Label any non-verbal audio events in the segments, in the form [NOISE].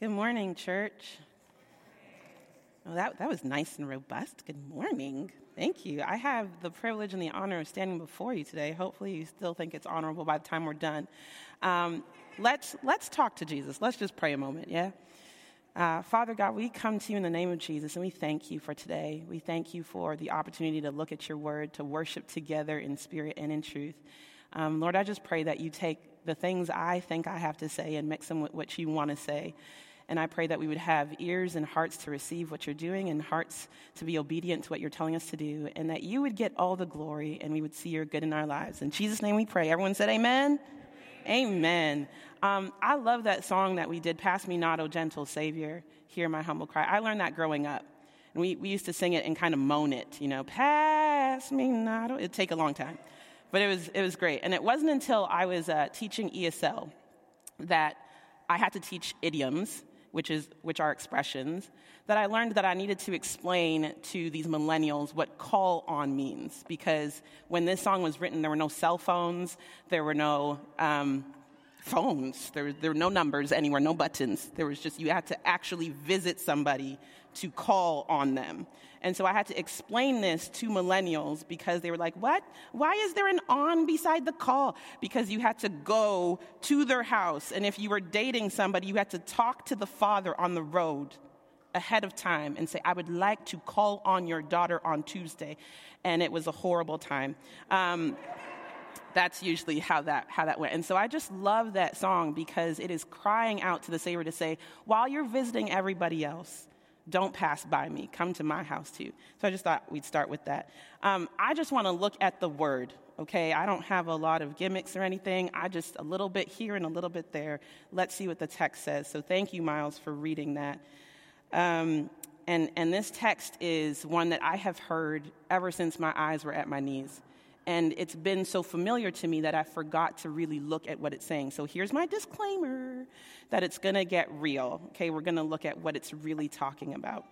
Good morning, church. Oh, that, that was nice and robust. Good morning. Thank you. I have the privilege and the honor of standing before you today. Hopefully, you still think it's honorable by the time we're done. Um, let's, let's talk to Jesus. Let's just pray a moment, yeah? Uh, Father God, we come to you in the name of Jesus and we thank you for today. We thank you for the opportunity to look at your word, to worship together in spirit and in truth. Um, Lord, I just pray that you take the things I think I have to say and mix them with what you want to say. And I pray that we would have ears and hearts to receive what you're doing and hearts to be obedient to what you're telling us to do, and that you would get all the glory and we would see your good in our lives. In Jesus' name we pray. Everyone said, Amen. Amen. Um, I love that song that we did, Pass Me Not, O Gentle Savior, Hear My Humble Cry. I learned that growing up. And we, we used to sing it and kind of moan it, you know, Pass Me Not. It'd take a long time. But it was, it was great. And it wasn't until I was uh, teaching ESL that I had to teach idioms which, is, which are expressions, that I learned that I needed to explain to these millennials what call on means. Because when this song was written, there were no cell phones, there were no um, phones, there, there were no numbers anywhere, no buttons. There was just, you had to actually visit somebody to call on them. And so I had to explain this to millennials because they were like, What? Why is there an on beside the call? Because you had to go to their house. And if you were dating somebody, you had to talk to the father on the road ahead of time and say, I would like to call on your daughter on Tuesday. And it was a horrible time. Um, that's usually how that how that went. And so I just love that song because it is crying out to the Savior to say, while you're visiting everybody else, don't pass by me. Come to my house too. So I just thought we'd start with that. Um, I just want to look at the word, okay? I don't have a lot of gimmicks or anything. I just a little bit here and a little bit there. Let's see what the text says. So thank you, Miles, for reading that. Um, and, and this text is one that I have heard ever since my eyes were at my knees. And it's been so familiar to me that I forgot to really look at what it's saying. So here's my disclaimer that it's going to get real. Okay, we're going to look at what it's really talking about.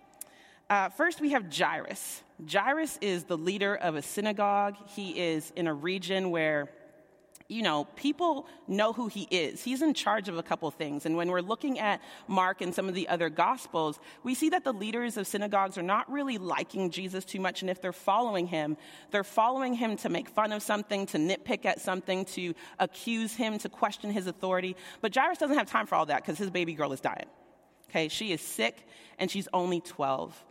Uh, first, we have Jairus. Jairus is the leader of a synagogue. He is in a region where you know, people know who he is. He's in charge of a couple things. And when we're looking at Mark and some of the other gospels, we see that the leaders of synagogues are not really liking Jesus too much. And if they're following him, they're following him to make fun of something, to nitpick at something, to accuse him, to question his authority. But Jairus doesn't have time for all that because his baby girl is dying. Okay, she is sick and she's only 12.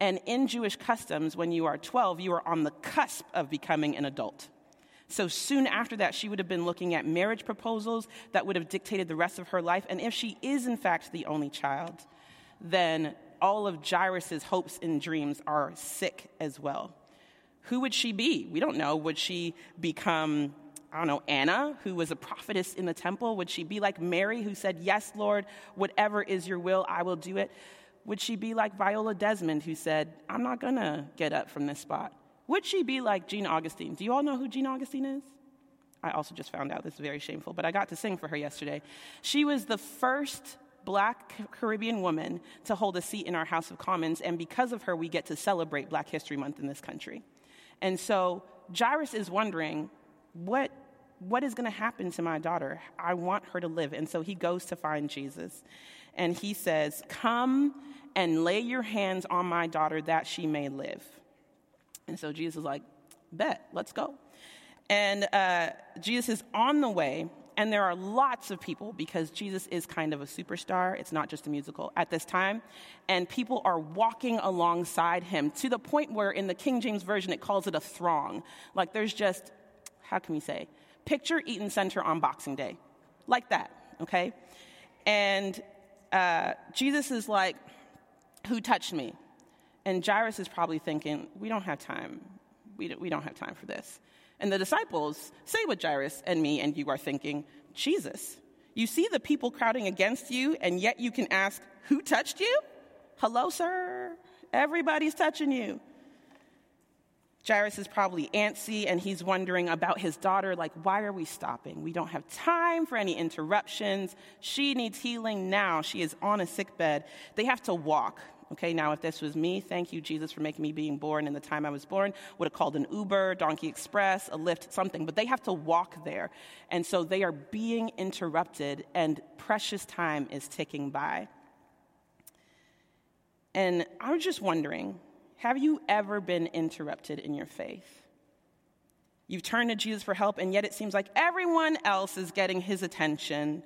And in Jewish customs, when you are 12, you are on the cusp of becoming an adult. So soon after that, she would have been looking at marriage proposals that would have dictated the rest of her life. And if she is, in fact, the only child, then all of Jairus' hopes and dreams are sick as well. Who would she be? We don't know. Would she become, I don't know, Anna, who was a prophetess in the temple? Would she be like Mary, who said, Yes, Lord, whatever is your will, I will do it? Would she be like Viola Desmond, who said, I'm not to get up from this spot? Would she be like Jean Augustine? Do you all know who Jean Augustine is? I also just found out. This is very shameful, but I got to sing for her yesterday. She was the first black Caribbean woman to hold a seat in our House of Commons, and because of her, we get to celebrate Black History Month in this country. And so Jairus is wondering, what, what is going to happen to my daughter? I want her to live. And so he goes to find Jesus, and he says, Come and lay your hands on my daughter that she may live. And so Jesus is like, bet, let's go. And uh, Jesus is on the way, and there are lots of people because Jesus is kind of a superstar. It's not just a musical at this time. And people are walking alongside him to the point where in the King James Version it calls it a throng. Like there's just, how can we say, picture Eaton Center on Boxing Day. Like that, okay? And uh, Jesus is like, who touched me? And Jairus is probably thinking, we don't have time. We don't, have time for this. And the disciples say what Jairus and me and you are thinking, Jesus, you see the people crowding against you, and yet you can ask, who touched you? Hello, sir. Everybody's touching you. Jairus is probably antsy and he's wondering about his daughter, like, why are we stopping? We don't have time for any interruptions. She needs healing now. She is on a sick bed. They have to walk. Okay, now if this was me, thank you, Jesus, for making me being born in the time I was born, would have called an Uber, Donkey Express, a Lyft, something, but they have to walk there. And so they are being interrupted, and precious time is ticking by. And I was just wondering have you ever been interrupted in your faith? You've turned to Jesus for help, and yet it seems like everyone else is getting his attention.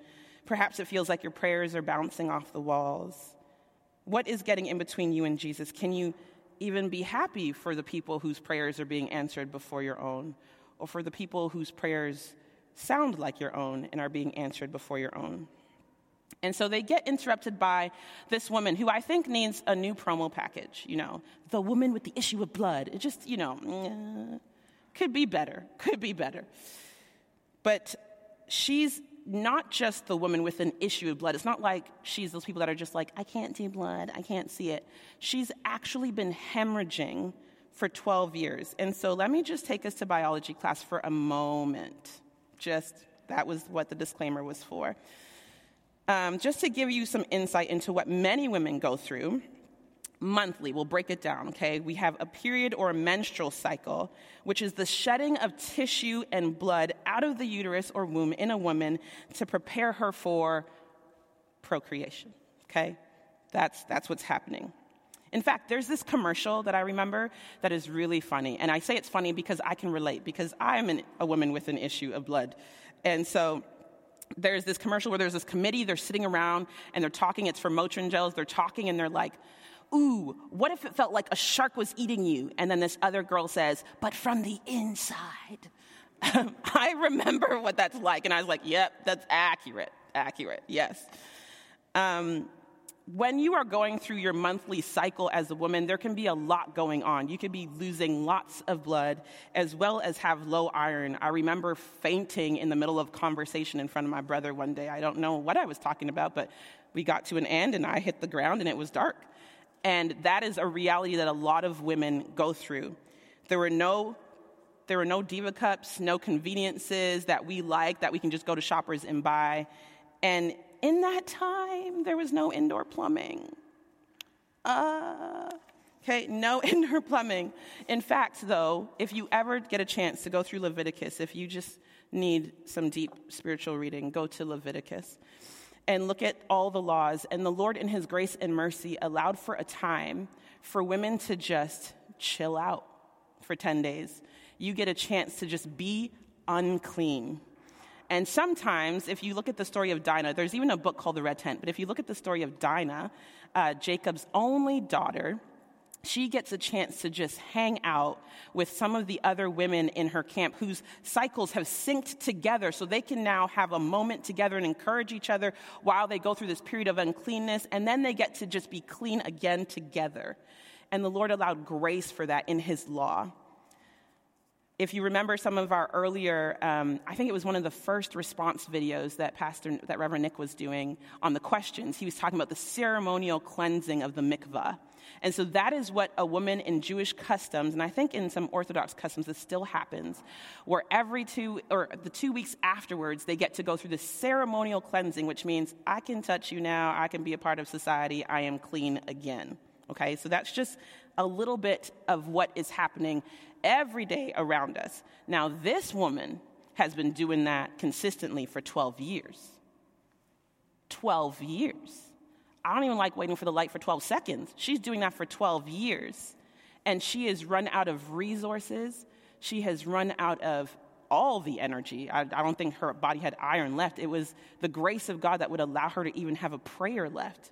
Perhaps it feels like your prayers are bouncing off the walls. What is getting in between you and Jesus? Can you even be happy for the people whose prayers are being answered before your own, or for the people whose prayers sound like your own and are being answered before your own? And so they get interrupted by this woman who I think needs a new promo package, you know, the woman with the issue of blood. It just, you know, eh, could be better, could be better. But she's not just the woman with an issue of blood. It's not like she's those people that are just like, I can't see blood, I can't see it. She's actually been hemorrhaging for 12 years. And so let me just take us to biology class for a moment. Just, that was what the disclaimer was for. Um, just to give you some insight into what many women go through monthly, we'll break it down, okay? We have a period or a menstrual cycle, which is the shedding of tissue and blood out of the uterus or womb in a woman to prepare her for procreation, okay? That's, that's what's happening. In fact, there's this commercial that I remember that is really funny. And I say it's funny because I can relate, because I'm an, a woman with an issue of blood. And so there's this commercial where there's this committee, they're sitting around and they're talking. It's for Motrin gels. They're talking and they're like, Ooh, what if it felt like a shark was eating you? And then this other girl says, But from the inside. [LAUGHS] I remember what that's like. And I was like, Yep, that's accurate. Accurate, yes. Um, when you are going through your monthly cycle as a woman, there can be a lot going on. You could be losing lots of blood as well as have low iron. I remember fainting in the middle of conversation in front of my brother one day. I don't know what I was talking about, but we got to an end and I hit the ground and it was dark. And that is a reality that a lot of women go through. There were no there were no diva cups, no conveniences that we like that we can just go to shoppers and buy. And in that time, there was no indoor plumbing. Uh, okay, no [LAUGHS] indoor plumbing. In fact, though, if you ever get a chance to go through Leviticus, if you just need some deep spiritual reading, go to Leviticus and look at all the laws. And the Lord, in His grace and mercy, allowed for a time for women to just chill out for 10 days. You get a chance to just be unclean. And sometimes, if you look at the story of Dinah, there's even a book called The Red Tent, but if you look at the story of Dinah, uh, Jacob's only daughter, she gets a chance to just hang out with some of the other women in her camp whose cycles have synced together so they can now have a moment together and encourage each other while they go through this period of uncleanness, and then they get to just be clean again together. And the Lord allowed grace for that in His law if you remember some of our earlier, um, I think it was one of the first response videos that Pastor, that Reverend Nick was doing on the questions. He was talking about the ceremonial cleansing of the mikvah. And so that is what a woman in Jewish customs, and I think in some Orthodox customs this still happens, where every two, or the two weeks afterwards, they get to go through the ceremonial cleansing, which means I can touch you now, I can be a part of society, I am clean again. Okay, so that's just a little bit of what is happening every day around us. Now, this woman has been doing that consistently for 12 years. 12 years. I don't even like waiting for the light for 12 seconds. She's doing that for 12 years. And she has run out of resources. She has run out of all the energy. I, I, don't think her body had iron left. It was the grace of God that would allow her to even have a prayer left.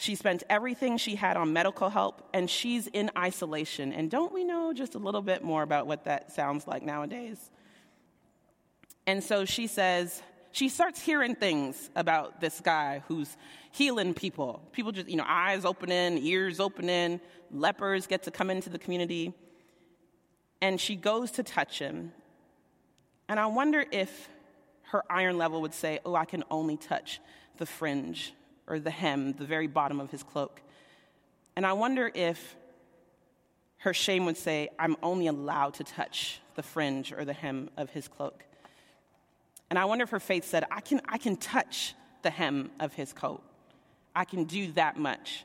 She spent everything she had on medical help, and she's in isolation. And don't we know just a little bit more about what that sounds like nowadays? And so she says, she starts hearing things about this guy who's healing people. People just, you know, eyes opening, ears opening, lepers get to come into the community. And she goes to touch him. And I wonder if her iron level would say, Oh, I can only touch the fringe or the hem, the very bottom of his cloak. And I wonder if her shame would say, I'm only allowed to touch the fringe or the hem of his cloak. And I wonder if her faith said, I can, I can touch the hem of his coat. I can do that much.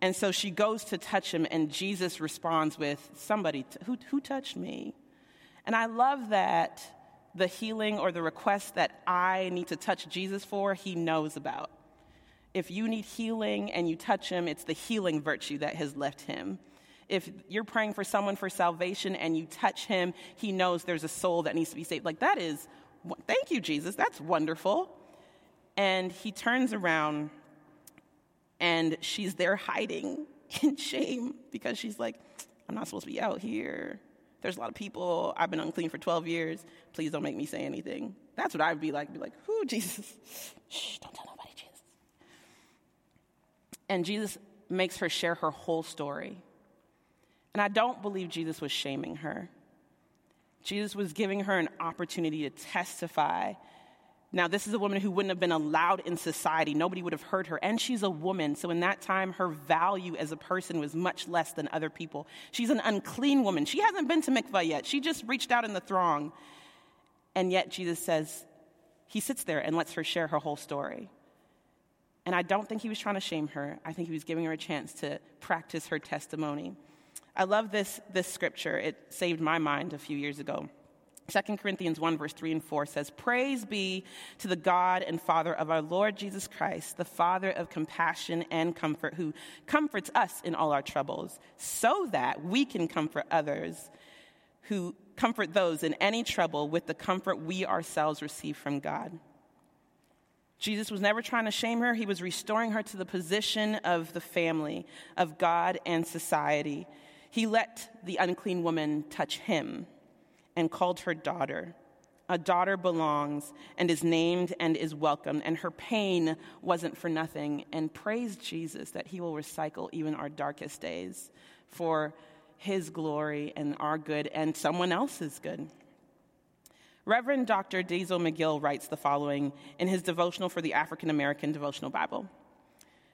And so she goes to touch him, and Jesus responds with, Somebody, t- who, who touched me? And I love that the healing or the request that I need to touch Jesus for, he knows about. If you need healing and you touch him, it's the healing virtue that has left him. If you're praying for someone for salvation and you touch him, he knows there's a soul that needs to be saved. Like, that is, thank you, Jesus. That's wonderful. And he turns around and she's there hiding [LAUGHS] in shame because she's like, I'm not supposed to be out here. There's a lot of people. I've been unclean for 12 years. Please don't make me say anything. That's what I'd be like. Be like, who, Jesus? [LAUGHS] Shh, don't tell. And Jesus makes her share her whole story. And I don't believe Jesus was shaming her. Jesus was giving her an opportunity to testify now, this is a woman who wouldn't have been allowed in society. Nobody would have heard her. And she's a woman. So, in that time, her value as a person was much less than other people. She's an unclean woman. She hasn't been to mikvah yet. She just reached out in the throng. And yet, Jesus says, He sits there and lets her share her whole story. And I don't think he was trying to shame her. I think he was giving her a chance to practice her testimony. I love this, this scripture. It saved my mind a few years ago. 2 Corinthians 1, verse 3 and 4 says, Praise be to the God and Father of our Lord Jesus Christ, the Father of compassion and comfort, who comforts us in all our troubles, so that we can comfort others who comfort those in any trouble with the comfort we ourselves receive from God. Jesus was never trying to shame her, he was restoring her to the position of the family, of God and society. He let the unclean woman touch him and called her daughter. A daughter belongs and is named and is welcomed, and her pain wasn't for nothing. And praise Jesus that He will recycle even our darkest days for His glory and our good and someone else's good. Reverend Dr. Diesel McGill writes the following in his devotional for the African American Devotional Bible.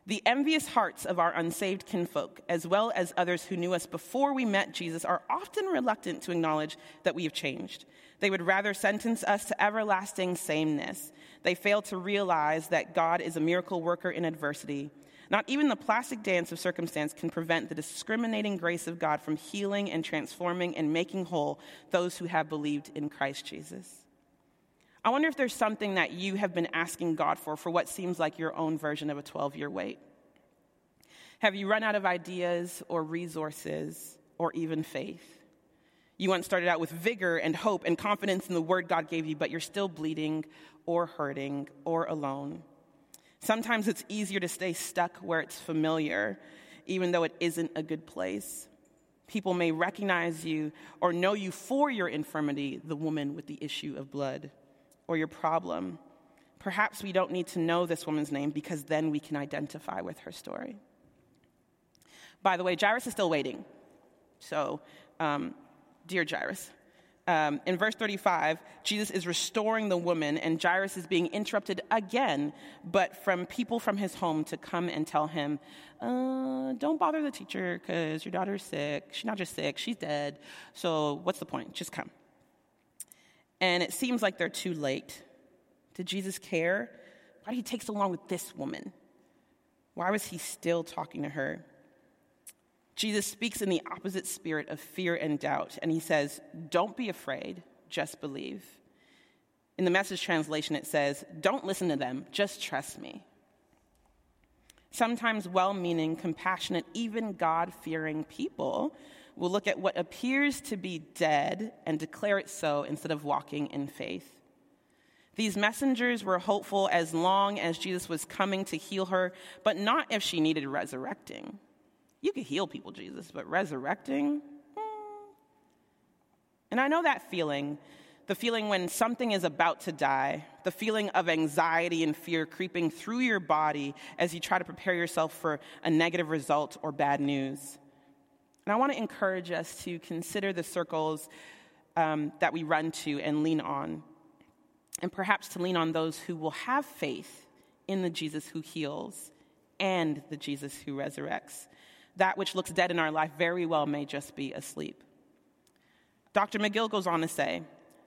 The envious hearts of our unsaved kinfolk, as well as others who knew us before we met Jesus, are often reluctant to acknowledge that we have changed. They would rather sentence us to everlasting sameness. They fail to realize that God is a miracle worker in adversity. Not even the plastic dance of circumstance can prevent the discriminating grace of God from healing and transforming and making whole those who have believed in Christ Jesus. I wonder if there's something that you have been asking God for for what seems like your own version of a 12 year wait. Have you run out of ideas or resources or even faith? You once started out with vigor and hope and confidence in the word God gave you, but you're still bleeding or hurting or alone. Sometimes it's easier to stay stuck where it's familiar, even though it isn't a good place. People may recognize you or know you for your infirmity, the woman with the issue of blood or your problem. Perhaps we don't need to know this woman's name because then we can identify with her story. By the way, Jairus is still waiting. So, um, dear Jairus, um, in verse 35, Jesus is restoring the woman, and Jairus is being interrupted again, but from people from his home to come and tell him, uh, Don't bother the teacher because your daughter's sick. She's not just sick, she's dead. So, what's the point? Just come and it seems like they're too late. Did Jesus care? Why did he take so long with this woman? Why was he still talking to her? Jesus speaks in the opposite spirit of fear and doubt, and he says, Don't be afraid, just believe. In the message translation, it says, Don't listen to them, just trust me. Sometimes well meaning, compassionate, even God fearing people will look at what appears to be dead and declare it so instead of walking in faith. These messengers were hopeful as long as Jesus was coming to heal her, but not if she needed resurrecting. You could heal people, Jesus, but resurrecting? Hmm. And I know that feeling the feeling when something is about to die, the feeling of anxiety and fear creeping through your body as you try to prepare yourself for a negative result or bad news. And I want to encourage us to consider the circles um, that we run to and lean on, and perhaps to lean on those who will have faith in the Jesus who heals and the Jesus who resurrects. That which looks dead in our life very well may just be asleep. Dr. McGill goes on to say,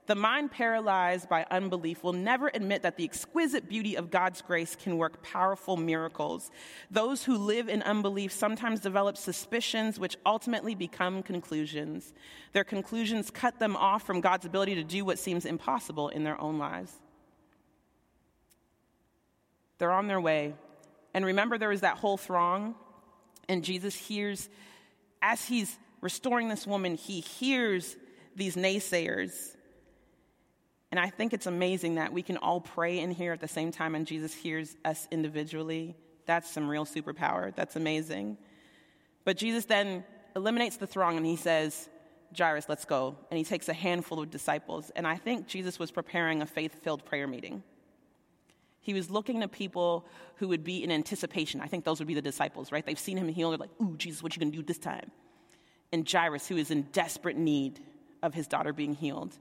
the mind paralyzed by unbelief will never admit that the exquisite beauty of God's grace can work powerful miracles. Those who live in unbelief sometimes develop suspicions which ultimately become conclusions. Their conclusions cut them off from God's ability to do what seems impossible in their own lives. They're on their way, And remember, there was that whole throng, and Jesus hears, as he's restoring this woman, he hears these naysayers. And I think it's amazing that we can all pray in here at the same time and Jesus hears us individually. That's some real superpower. That's amazing. But Jesus then eliminates the throng and he says, Jairus, let's go. And he takes a handful of disciples. And I think Jesus was preparing a faith filled prayer meeting. He was looking to people who would be in anticipation. I think those would be the disciples, right? They've seen him heal. They're like, Ooh, Jesus, what you going to do this time? And Jairus, who is in desperate need of his daughter being healed.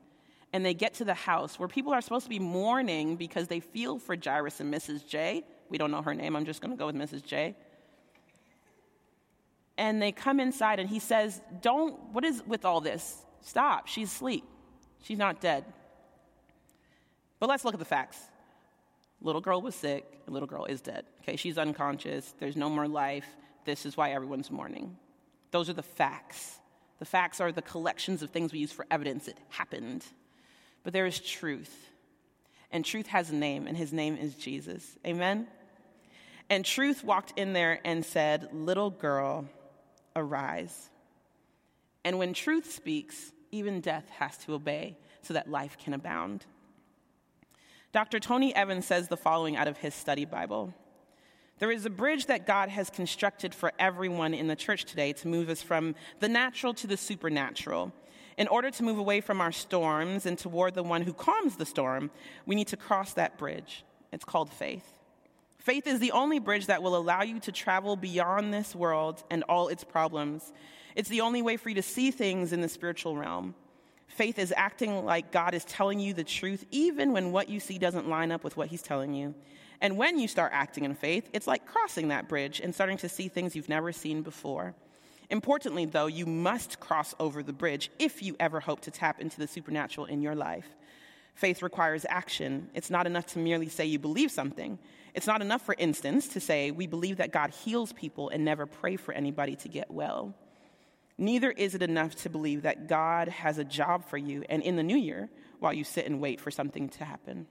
And they get to the house where people are supposed to be mourning because they feel for Jairus and Mrs. J. We don't know her name. I'm just going to go with Mrs. J and they come inside and he says, Don't, what is with all this? Stop. She's asleep. She's not dead. But let's look at the facts. Little girl was sick, little girl is dead. Okay, she's unconscious, there's no more life. This is why everyone's mourning. Those are the facts. The facts are the collections of things we use for evidence it happened. But there is truth. And truth has a name, and his name is Jesus. Amen? And truth walked in there and said, Little girl, arise. And when truth speaks, even death has to obey so that life can abound. Dr. Tony Evans says the following out of his study Bible There is a bridge that God has constructed for everyone in the church today to move us from the natural to the supernatural. In order to move away from our storms and toward the one who calms the storm, we need to cross that bridge. It's called faith. Faith is the only bridge that will allow you to travel beyond this world and all its problems. It's the only way for you to see things in the spiritual realm. Faith is acting like God is telling you the truth, even when what you see doesn't line up with what He's telling you. And when you start acting in faith, it's like crossing that bridge and starting to see things you've never seen before. Importantly, though, you must cross over the bridge if you ever hope to tap into the supernatural in your life. Faith requires action. It's not enough to merely say you believe something. It's not enough, for instance, to say we believe that God heals people and never pray for anybody to get well. Neither is it enough to believe that God has a job for you and in the new year while you sit and wait for something to happen.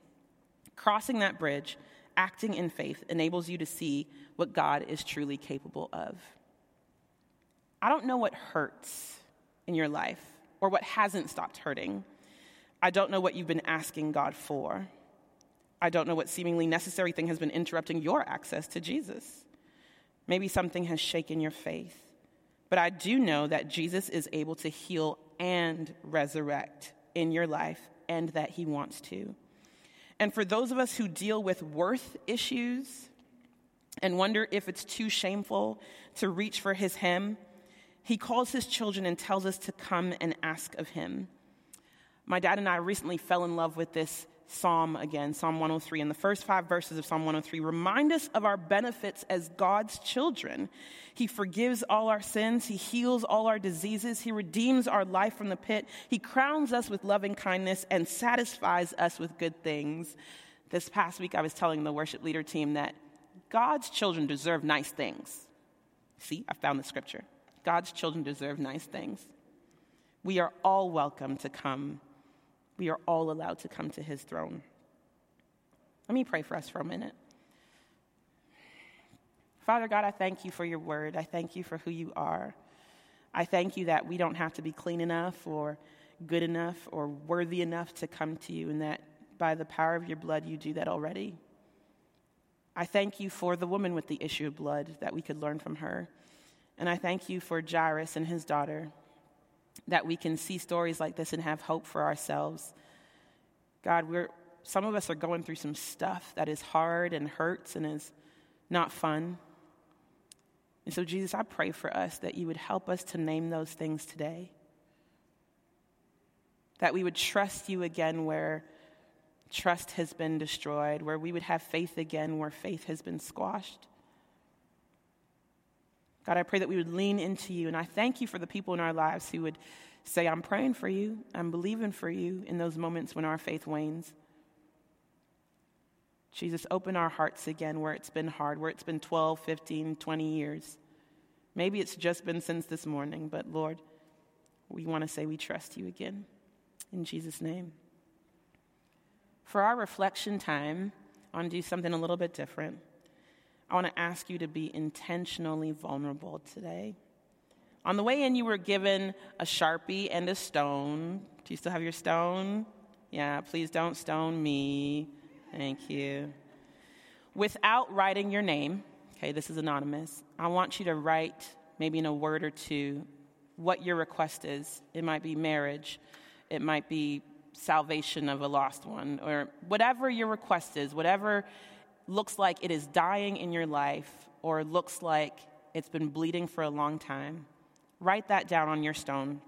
Crossing that bridge, acting in faith, enables you to see what God is truly capable of. I don't know what hurts in your life or what hasn't stopped hurting. I don't know what you've been asking God for. I don't know what seemingly necessary thing has been interrupting your access to Jesus. Maybe something has shaken your faith. But I do know that Jesus is able to heal and resurrect in your life and that he wants to. And for those of us who deal with worth issues and wonder if it's too shameful to reach for his hem, he calls his children and tells us to come and ask of him. My dad and I recently fell in love with this psalm again, Psalm 103. And the first five verses of Psalm 103 remind us of our benefits as God's children. He forgives all our sins, He heals all our diseases, He redeems our life from the pit, He crowns us with loving kindness, and satisfies us with good things. This past week, I was telling the worship leader team that God's children deserve nice things. See, I found the scripture. God's children deserve nice things. We are all welcome to come we are all allowed to come to his throne. Let me pray for us for a minute. Father God, I thank you for your word. I thank you for who you are. I thank you that we don't have to be clean enough or good enough or worthy enough to come to you, and that by the power of your blood, you do that already. I thank you for the woman with the issue of blood that we could learn from her. And I thank you for Jairus and his daughter that we can see stories like this and have hope for ourselves. God, we're, some of us are going through some stuff that is hard and hurts and is not fun. And so, Jesus, I pray for us that you would help us to name those things today. That we would trust you again where trust has been destroyed, where we would have faith again where faith has been squashed. God, I pray that we would lean into you. And I thank you for the people in our lives who would say, I'm praying for you, I'm believing for you in those moments when our faith wanes. Jesus, open our hearts again where it's been hard, where it's been 12, 15, 20 years. Maybe it's just been since this morning, but Lord, we want to say we trust you again. In Jesus' name. For our reflection time, I want to do something a little bit different. I want to ask you to be intentionally vulnerable today. On the way in, you were given a sharpie and a stone. Do you still have your stone? Yeah, please don't stone me. Thank you. Without writing your name, okay, this is anonymous, I want you to write maybe in a word or two what your request is. It might be marriage, it might be salvation of a lost one, or whatever your request is, whatever looks like it is dying in your life or looks like it's been bleeding for a long time. Write that down on your stone.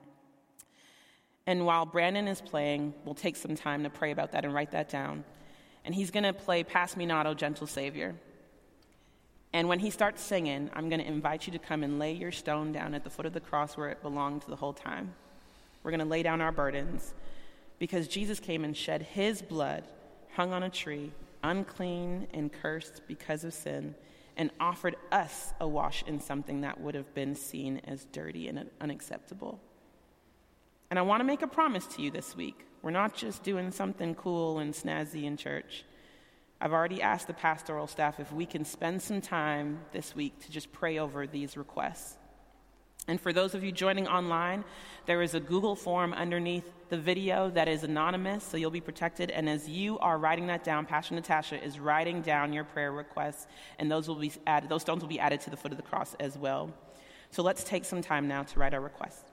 And while Brandon is playing, we'll take some time to pray about that and write that down. And he's going to play Pass Me Not, O Gentle Savior. And when he starts singing, I'm going to invite you to come and lay your stone down at the foot of the cross where it belonged the whole time. We're going to lay down our burdens because Jesus came and shed his blood, hung on a tree, unclean and cursed because of sin, and offered us a wash in something that would have been seen as dirty and unacceptable. And I want to make a promise to you this week. We're not just doing something cool and snazzy in church. I've already asked the pastoral staff if we can spend some time this week to just pray over these requests. And for those of you joining online, there is a Google form underneath the video that is anonymous, so you'll be protected. And as you are writing that down, Pastor Natasha is writing down your prayer requests, and those will be added. Those stones will be added to the foot of the cross as well. So let's take some time now to write our requests.